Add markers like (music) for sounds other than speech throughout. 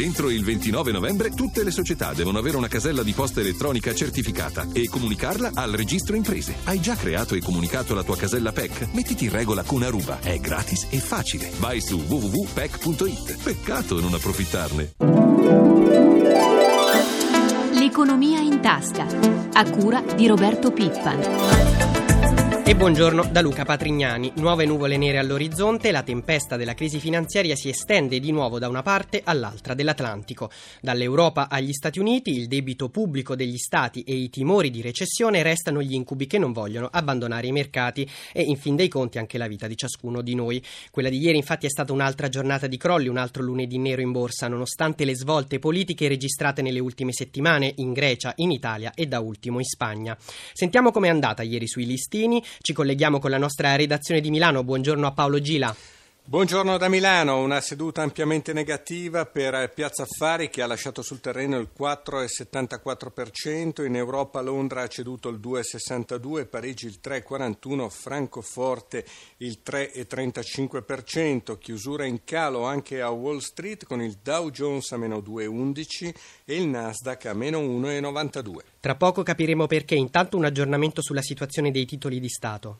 Entro il 29 novembre tutte le società devono avere una casella di posta elettronica certificata e comunicarla al registro imprese. Hai già creato e comunicato la tua casella PEC? Mettiti in regola con Aruba. È gratis e facile. Vai su www.pec.it. Peccato non approfittarne. L'economia in tasca. A cura di Roberto Pippan. E buongiorno da Luca Patrignani. Nuove nuvole nere all'orizzonte, la tempesta della crisi finanziaria si estende di nuovo da una parte all'altra dell'Atlantico. Dall'Europa agli Stati Uniti il debito pubblico degli Stati e i timori di recessione restano gli incubi che non vogliono abbandonare i mercati e in fin dei conti anche la vita di ciascuno di noi. Quella di ieri infatti è stata un'altra giornata di crolli, un altro lunedì nero in borsa, nonostante le svolte politiche registrate nelle ultime settimane in Grecia, in Italia e da ultimo in Spagna. Sentiamo com'è andata ieri sui listini. Ci colleghiamo con la nostra redazione di Milano. Buongiorno a Paolo Gila. Buongiorno da Milano, una seduta ampiamente negativa per Piazza Affari che ha lasciato sul terreno il 4,74%, in Europa Londra ha ceduto il 2,62%, Parigi il 3,41%, Francoforte il 3,35%, chiusura in calo anche a Wall Street con il Dow Jones a meno 2,11% e il Nasdaq a meno 1,92%. Tra poco capiremo perché, intanto un aggiornamento sulla situazione dei titoli di Stato.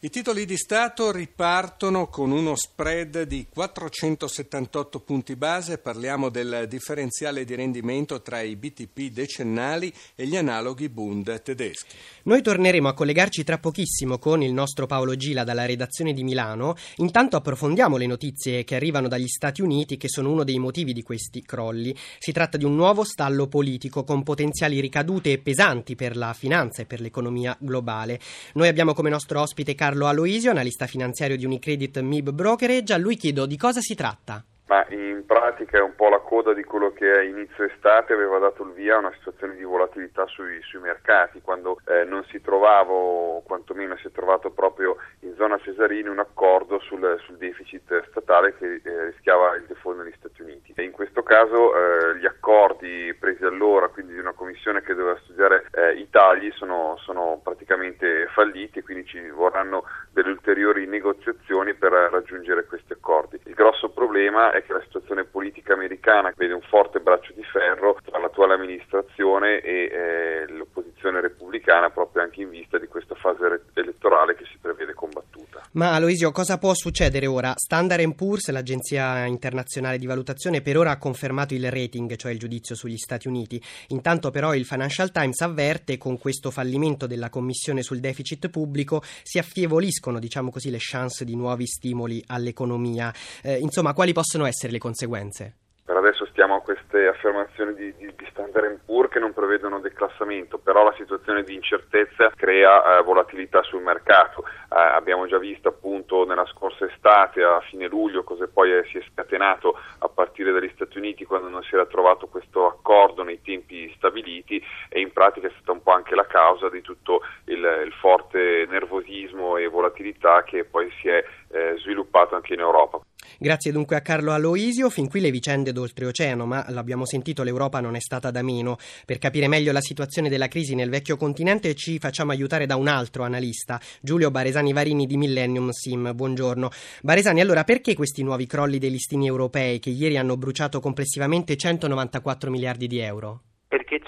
I titoli di Stato ripartono con uno spread di 478 punti base, parliamo del differenziale di rendimento tra i BTP decennali e gli analoghi Bund tedeschi. Noi torneremo a collegarci tra pochissimo con il nostro Paolo Gila dalla redazione di Milano, intanto approfondiamo le notizie che arrivano dagli Stati Uniti che sono uno dei motivi di questi crolli. Si tratta di un nuovo stallo politico con potenziali ricadute pesanti per la finanza e per l'economia globale. Noi abbiamo come nostro ospite Carlo Aloisio, analista finanziario di Unicredit MIB Brokerage. A lui chiedo di cosa si tratta. Ma in pratica è un po' la coda di quello che a inizio estate aveva dato il via a una situazione di volatilità sui, sui mercati, quando eh, non si trovava, o quantomeno si è trovato proprio in zona Cesarini, un accordo sul, sul deficit statale che eh, rischiava il default negli Stati Uniti. E in questo caso eh, gli accordi presi allora, quindi di una commissione che doveva studiare eh, i tagli, sono, sono praticamente falliti, quindi ci vorranno delle ulteriori negoziazioni per raggiungere questi accordi. Il grosso problema che la situazione politica americana vede un forte braccio di ferro tra l'attuale amministrazione e eh, l'opposizione repubblicana proprio anche in vista di questa fase elettorale che si prevede combattuta. Ma Aloisio, cosa può succedere ora? Standard Poor's, l'agenzia internazionale di valutazione, per ora ha confermato il rating, cioè il giudizio sugli Stati Uniti. Intanto però il Financial Times avverte con questo fallimento della commissione sul deficit pubblico si affievoliscono, diciamo così, le chance di nuovi stimoli all'economia. Eh, insomma, quali possono essere le conseguenze? Per adesso stiamo a queste affermazioni di, di, di Standard Poor's che non prevedono declassamento, però la situazione di incertezza crea eh, volatilità sul mercato. Eh, abbiamo già visto appunto nella scorsa estate, a fine luglio, cosa poi è, si è scatenato a partire dagli Stati Uniti quando non si era trovato questo accordo nei tempi stabiliti e in pratica è stata un po' anche la causa di tutto il, il forte nervosismo e volatilità che poi si è eh, sviluppato anche in Europa. Grazie dunque a Carlo Aloisio. Fin qui le vicende d'oltreoceano, ma l'abbiamo sentito, l'Europa non è stata da meno. Per capire meglio la situazione della crisi nel vecchio continente ci facciamo aiutare da un altro analista, Giulio Baresani Varini di Millennium Sim. Buongiorno. Baresani, allora perché questi nuovi crolli dei listini europei che ieri hanno bruciato complessivamente 194 miliardi di euro?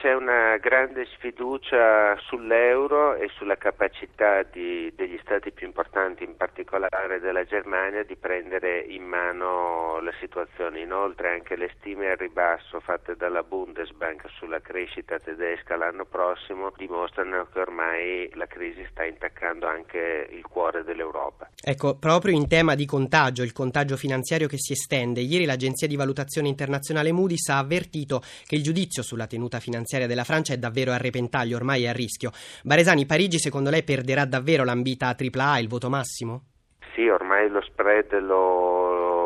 C'è una grande sfiducia sull'euro e sulla capacità di, degli stati più importanti, in particolare della Germania, di prendere in mano la situazione. Inoltre anche le stime al ribasso fatte dalla Bundesbank sulla crescita tedesca l'anno prossimo dimostrano che ormai la crisi sta intaccando anche il cuore dell'Europa. Ecco, proprio in tema di contagio, il contagio finanziario che si estende, ieri l'agenzia di valutazione internazionale Moody's ha avvertito che il giudizio sulla tenuta tenuta finanziaria della Francia è davvero a repentaglio, ormai è a rischio. Baresani, Parigi secondo lei perderà davvero l'ambita AAA, il voto massimo? Sì, ormai lo spread lo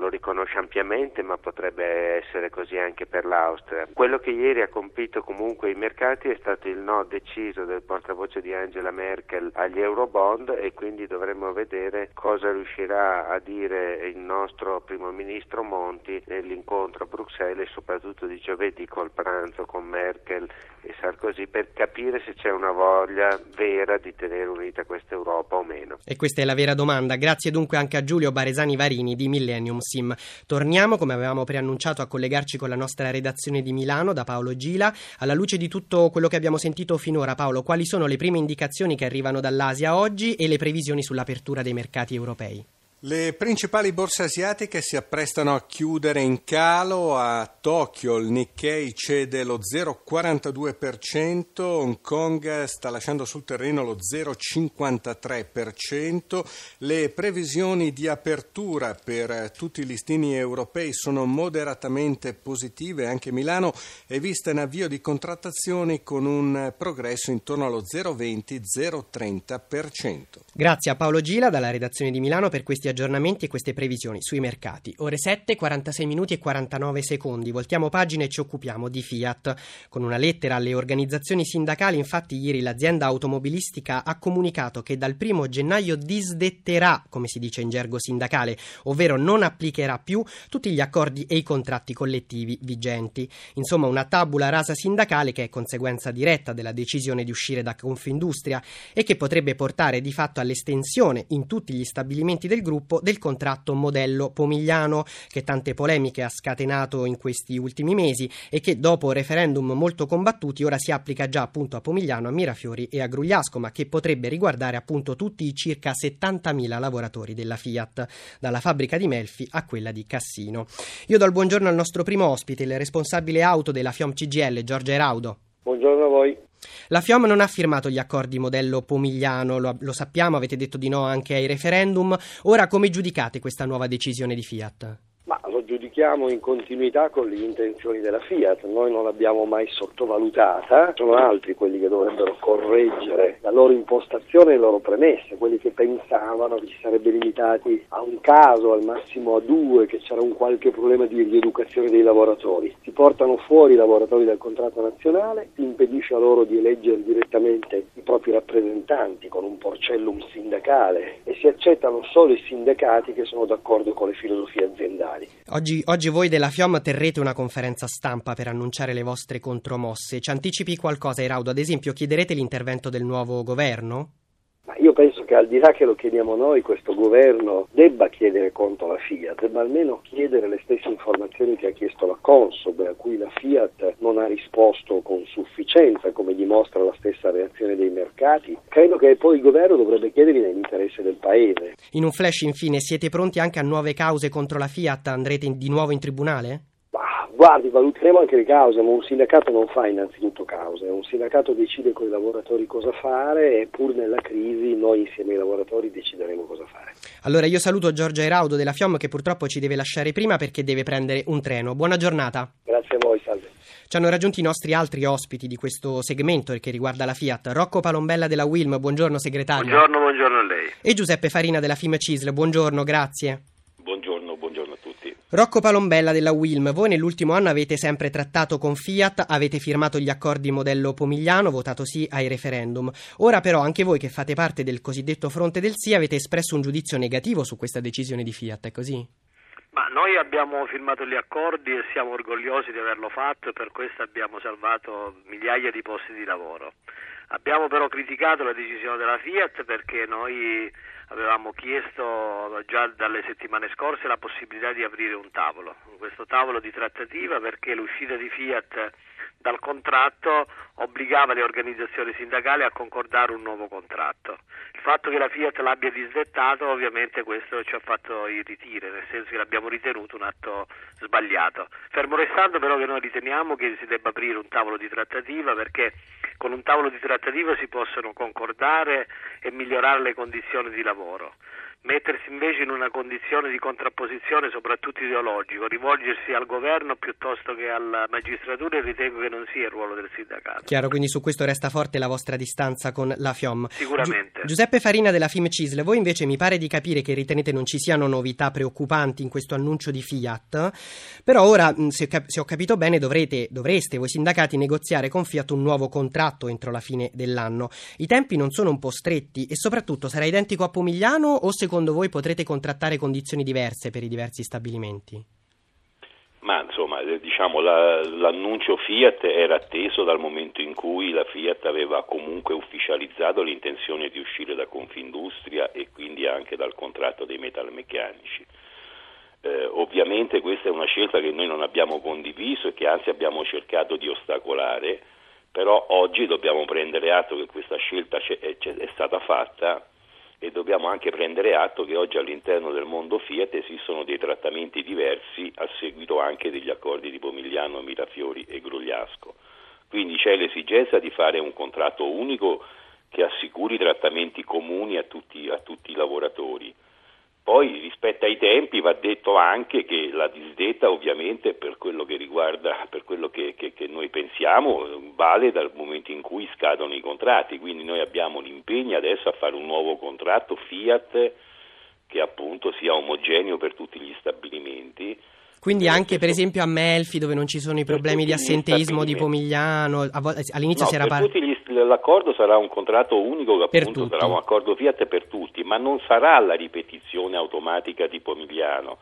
lo riconosce ampiamente, ma potrebbe essere così anche per l'Austria. Quello che ieri ha compito comunque i mercati è stato il no deciso del portavoce di Angela Merkel agli Eurobond e quindi dovremo vedere cosa riuscirà a dire il nostro primo ministro Monti nell'incontro a Bruxelles e soprattutto di giovedì col pranzo con Merkel e Sarkozy per capire se c'è una voglia vera di tenere unita questa Europa o meno. E questa è la vera domanda. Grazie dunque anche a Giulio Baresani Varini di Millennium Sim. Torniamo, come avevamo preannunciato, a collegarci con la nostra redazione di Milano da Paolo Gila. Alla luce di tutto quello che abbiamo sentito finora, Paolo, quali sono le prime indicazioni che arrivano dall'Asia oggi e le previsioni sull'apertura dei mercati europei? Le principali borse asiatiche si apprestano a chiudere in calo. A Tokyo il Nikkei cede lo 0,42%, Hong Kong sta lasciando sul terreno lo 0,53%. Le previsioni di apertura per tutti i listini europei sono moderatamente positive. Anche Milano è vista in avvio di contrattazioni con un progresso intorno allo 0,20-0,30%. Grazie a Paolo Gila dalla redazione di Milano per questi aggiornamenti e queste previsioni sui mercati. Ore 7, 46 minuti e 49 secondi. Voltiamo pagina e ci occupiamo di Fiat. Con una lettera alle organizzazioni sindacali, infatti, ieri l'azienda automobilistica ha comunicato che dal 1 gennaio disdetterà, come si dice in gergo sindacale, ovvero non applicherà più tutti gli accordi e i contratti collettivi vigenti. Insomma, una tabula rasa sindacale che è conseguenza diretta della decisione di uscire da Confindustria e che potrebbe portare di fatto all'estensione in tutti gli stabilimenti del gruppo sviluppo del contratto modello Pomigliano che tante polemiche ha scatenato in questi ultimi mesi e che dopo referendum molto combattuti ora si applica già appunto a Pomigliano, a Mirafiori e a Grugliasco ma che potrebbe riguardare appunto tutti i circa 70.000 lavoratori della Fiat dalla fabbrica di Melfi a quella di Cassino. Io do il buongiorno al nostro primo ospite, il responsabile auto della FIOM CGL, Giorgio Eraudo. Buongiorno a voi. La FIOM non ha firmato gli accordi modello Pomigliano, lo, lo, sappiamo, avete detto di no anche ai referendum. Ora come giudicate questa nuova decisione di Fiat? Giudichiamo in continuità con le intenzioni della Fiat, noi non l'abbiamo mai sottovalutata, sono altri quelli che dovrebbero correggere la loro impostazione e le loro premesse, quelli che pensavano che si sarebbe limitati a un caso, al massimo a due, che c'era un qualche problema di rieducazione dei lavoratori. Si portano fuori i lavoratori dal contratto nazionale, si impedisce a loro di eleggere direttamente i propri rappresentanti con un porcellum sindacale e si accettano solo i sindacati che sono d'accordo con le filosofie aziendali nazionali. Oggi, voi della FIOM terrete una conferenza stampa per annunciare le vostre contromosse. Ci anticipi qualcosa, Iraudo? Ad esempio, chiederete l'intervento del nuovo governo? Ma io penso che al di là che lo chiediamo noi, questo governo debba chiedere conto alla Fiat, debba almeno chiedere le stesse informazioni che ha chiesto la Consob, a cui la Fiat non ha risposto con sufficienza, come dimostra la stessa reazione dei mercati. Credo che poi il governo dovrebbe chiederli nell'interesse del Paese. In un flash, infine, siete pronti anche a nuove cause contro la Fiat? Andrete di nuovo in tribunale? Guardi, valuteremo anche le cause, ma un sindacato non fa innanzitutto cause, un sindacato decide con i lavoratori cosa fare e pur nella crisi noi insieme ai lavoratori decideremo cosa fare. Allora io saluto Giorgio Eraudo della FIOM che purtroppo ci deve lasciare prima perché deve prendere un treno. Buona giornata. Grazie a voi, salve. Ci hanno raggiunti i nostri altri ospiti di questo segmento che riguarda la Fiat. Rocco Palombella della Wilm, buongiorno segretario. Buongiorno, buongiorno a lei. E Giuseppe Farina della FIM CISL, buongiorno, grazie. Rocco Palombella della Wilm, voi nell'ultimo anno avete sempre trattato con Fiat, avete firmato gli accordi modello Pomigliano, votato sì ai referendum. Ora però anche voi che fate parte del cosiddetto fronte del sì avete espresso un giudizio negativo su questa decisione di Fiat, è così? Ma noi abbiamo firmato gli accordi e siamo orgogliosi di averlo fatto per questo abbiamo salvato migliaia di posti di lavoro. Abbiamo però criticato la decisione della Fiat perché noi avevamo chiesto già dalle settimane scorse la possibilità di aprire un tavolo, questo tavolo di trattativa perché l'uscita di Fiat dal contratto obbligava le organizzazioni sindacali a concordare un nuovo contratto. Il fatto che la Fiat l'abbia disdettato ovviamente questo ci ha fatto irritire, nel senso che l'abbiamo ritenuto un atto sbagliato. Fermo restando però che noi riteniamo che si debba aprire un tavolo di trattativa perché con un tavolo di trattativa si possono concordare e migliorare le condizioni di lavoro lavoro mettersi invece in una condizione di contrapposizione soprattutto ideologico, rivolgersi al governo piuttosto che alla magistratura ritengo che non sia il ruolo del sindacato. Chiaro, quindi su questo resta forte la vostra distanza con la FIOM. Sicuramente. Gi- Giuseppe Farina della FIM CISL, voi invece mi pare di capire che ritenete non ci siano novità preoccupanti in questo annuncio di Fiat, però ora, se, cap- se ho capito bene, dovrete, dovreste voi sindacati negoziare con Fiat un nuovo contratto entro la fine dell'anno. I tempi non sono un po' stretti e soprattutto sarà identico a Pomigliano o secondo secondo voi potrete contrattare condizioni diverse per i diversi stabilimenti? Ma insomma, eh, diciamo la, l'annuncio Fiat era atteso dal momento in cui la Fiat aveva comunque ufficializzato l'intenzione di uscire da Confindustria e quindi anche dal contratto dei metalmeccanici. Eh, ovviamente questa è una scelta che noi non abbiamo condiviso e che anzi abbiamo cercato di ostacolare, però oggi dobbiamo prendere atto che questa scelta è, è stata fatta e dobbiamo anche prendere atto che oggi all'interno del mondo Fiat esistono dei trattamenti diversi a seguito anche degli accordi di Pomigliano, Mirafiori e Grugliasco. Quindi c'è l'esigenza di fare un contratto unico che assicuri trattamenti comuni a tutti, a tutti i lavoratori. Poi rispetto ai tempi va detto anche che la disdetta ovviamente per quello che riguarda, per quello che, che, che, noi pensiamo, vale dal momento in cui scadono i contratti, quindi noi abbiamo l'impegno adesso a fare un nuovo contratto Fiat che appunto sia omogeneo per tutti gli stabilimenti. Quindi anche per esempio a Melfi dove non ci sono i problemi di assenteismo di Pomigliano, all'inizio no, si era parlato... L'accordo sarà un contratto unico che appunto sarà un accordo Fiat per tutti, ma non sarà la ripetizione automatica di Pomigliano.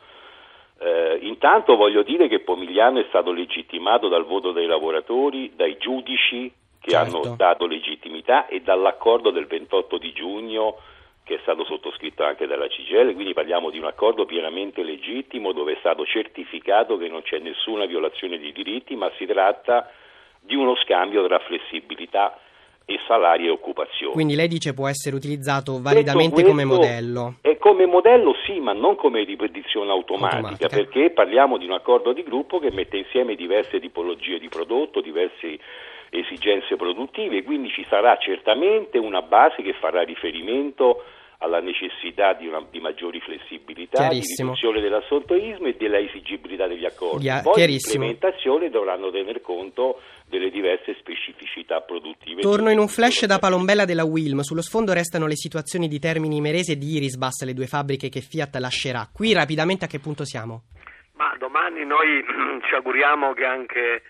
Eh, intanto voglio dire che Pomigliano è stato legittimato dal voto dei lavoratori, dai giudici che certo. hanno dato legittimità e dall'accordo del 28 di giugno che è stato sottoscritto anche dalla CGL, quindi parliamo di un accordo pienamente legittimo dove è stato certificato che non c'è nessuna violazione di diritti, ma si tratta di uno scambio tra flessibilità e salari e occupazione. Quindi lei dice può essere utilizzato validamente come modello? E come modello sì, ma non come ripetizione automatica, automatica, perché parliamo di un accordo di gruppo che mette insieme diverse tipologie di prodotto, diverse esigenze produttive, quindi ci sarà certamente una base che farà riferimento alla necessità di, una, di maggiori flessibilità, di riduzione dell'assoltoismo e della esigibilità degli accordi. Yeah, Poi l'implementazione dovranno tener conto delle diverse specificità produttive. Torno in un flash da Palombella della Wilm. Sullo sfondo restano le situazioni di Termini Merese e di Irisbus, le due fabbriche che Fiat lascerà. Qui rapidamente a che punto siamo? Ma domani noi (clears throat) ci auguriamo che anche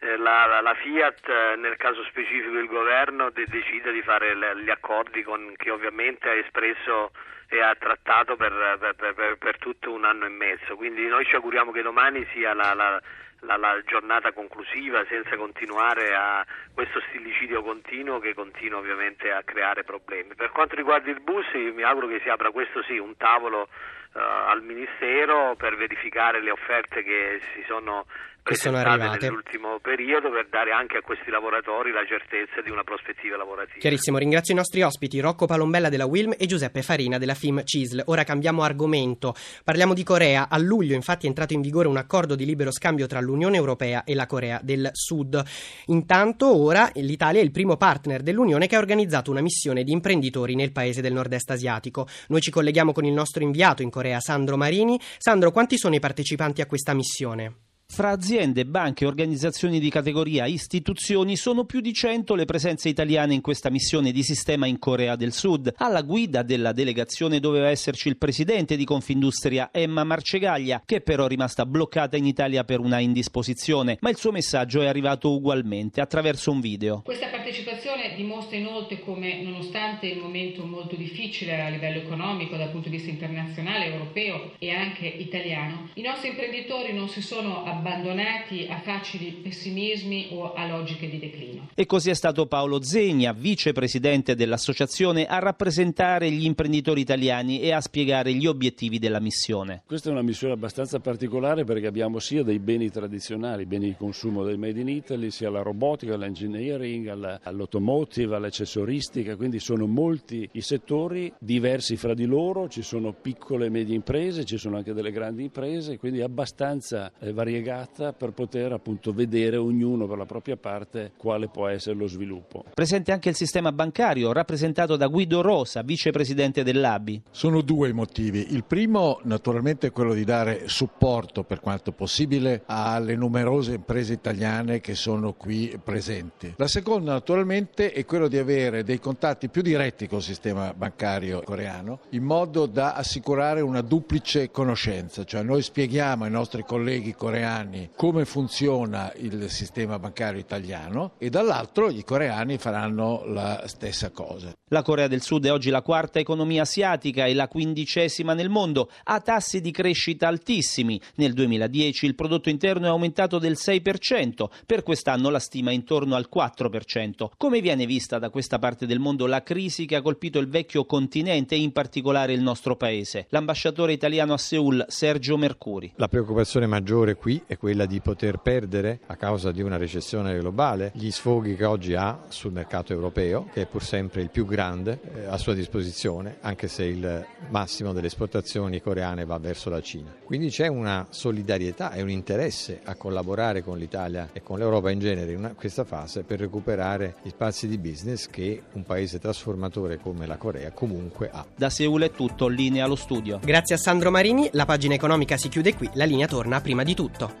la, la, la, Fiat, eh, nel caso specifico il governo, de- decide di fare le, gli accordi con, che ovviamente ha espresso e ha trattato per, per, per, per, tutto un anno e mezzo. Quindi noi ci auguriamo che domani sia la, la, la giornata conclusiva senza continuare a questo stillicidio continuo che continua ovviamente a creare problemi. Per quanto riguarda il bus, mi auguro che si apra questo sì, un tavolo uh, al Ministero per verificare le offerte che si sono che sono arrivate nell'ultimo periodo per dare anche a questi lavoratori la certezza di una prospettiva lavorativa. Chiarissimo, ringrazio i nostri ospiti Rocco Palombella della Wilm e Giuseppe Farina della FIM CISL. Ora cambiamo argomento, parliamo di Corea. A luglio infatti è entrato in vigore un accordo di libero scambio tra l'Unione Europea e la Corea del Sud. Intanto ora l'Italia è il primo partner dell'Unione che ha organizzato una missione di imprenditori nel paese del nord-est asiatico. Noi ci colleghiamo con il nostro inviato in Corea, Sandro Marini. Sandro, quanti sono i partecipanti a questa missione? Fra aziende, banche, organizzazioni di categoria, istituzioni, sono più di 100 le presenze italiane in questa missione di sistema in Corea del Sud. Alla guida della delegazione doveva esserci il presidente di Confindustria, Emma Marcegaglia, che però è rimasta bloccata in Italia per una indisposizione, ma il suo messaggio è arrivato ugualmente attraverso un video. Questa partecipazione dimostra inoltre come, nonostante il momento molto difficile a livello economico dal punto di vista internazionale, europeo e anche italiano, i nostri imprenditori non si sono abbandonati a facili pessimismi o a logiche di declino. E così è stato Paolo Zegna, vicepresidente dell'associazione, a rappresentare gli imprenditori italiani e a spiegare gli obiettivi della missione. Questa è una missione abbastanza particolare perché abbiamo sia dei beni tradizionali, beni di consumo del Made in Italy, sia la robotica, all'engineering, all'automotive, all'accessoristica, quindi sono molti i settori diversi fra di loro, ci sono piccole e medie imprese, ci sono anche delle grandi imprese, quindi abbastanza eh, spiegata per poter appunto vedere ognuno per la propria parte quale può essere lo sviluppo. Presente anche il sistema bancario rappresentato da Guido Rosa, vicepresidente dell'ABI. Sono due i motivi. Il primo naturalmente è quello di dare supporto per quanto possibile alle numerose imprese italiane che sono qui presenti. La seconda naturalmente è quello di avere dei contatti più diretti col sistema bancario coreano in modo da assicurare una duplice conoscenza, cioè noi spieghiamo ai nostri colleghi coreani come funziona il sistema bancario italiano e dall'altro i coreani faranno la stessa cosa. La Corea del Sud è oggi la quarta economia asiatica e la quindicesima nel mondo, ha tassi di crescita altissimi. Nel 2010 il prodotto interno è aumentato del 6%, per quest'anno la stima è intorno al 4%. Come viene vista da questa parte del mondo la crisi che ha colpito il vecchio continente e in particolare il nostro paese? L'ambasciatore italiano a Seoul, Sergio Mercuri. La preoccupazione maggiore qui è quella di poter perdere, a causa di una recessione globale, gli sfoghi che oggi ha sul mercato europeo, che è pur sempre il più grande eh, a sua disposizione, anche se il massimo delle esportazioni coreane va verso la Cina. Quindi c'è una solidarietà e un interesse a collaborare con l'Italia e con l'Europa in genere in una, questa fase per recuperare gli spazi di business che un paese trasformatore come la Corea comunque ha. Da Seul è tutto, linea allo studio. Grazie a Sandro Marini, la pagina economica si chiude qui, la linea torna prima di tutto.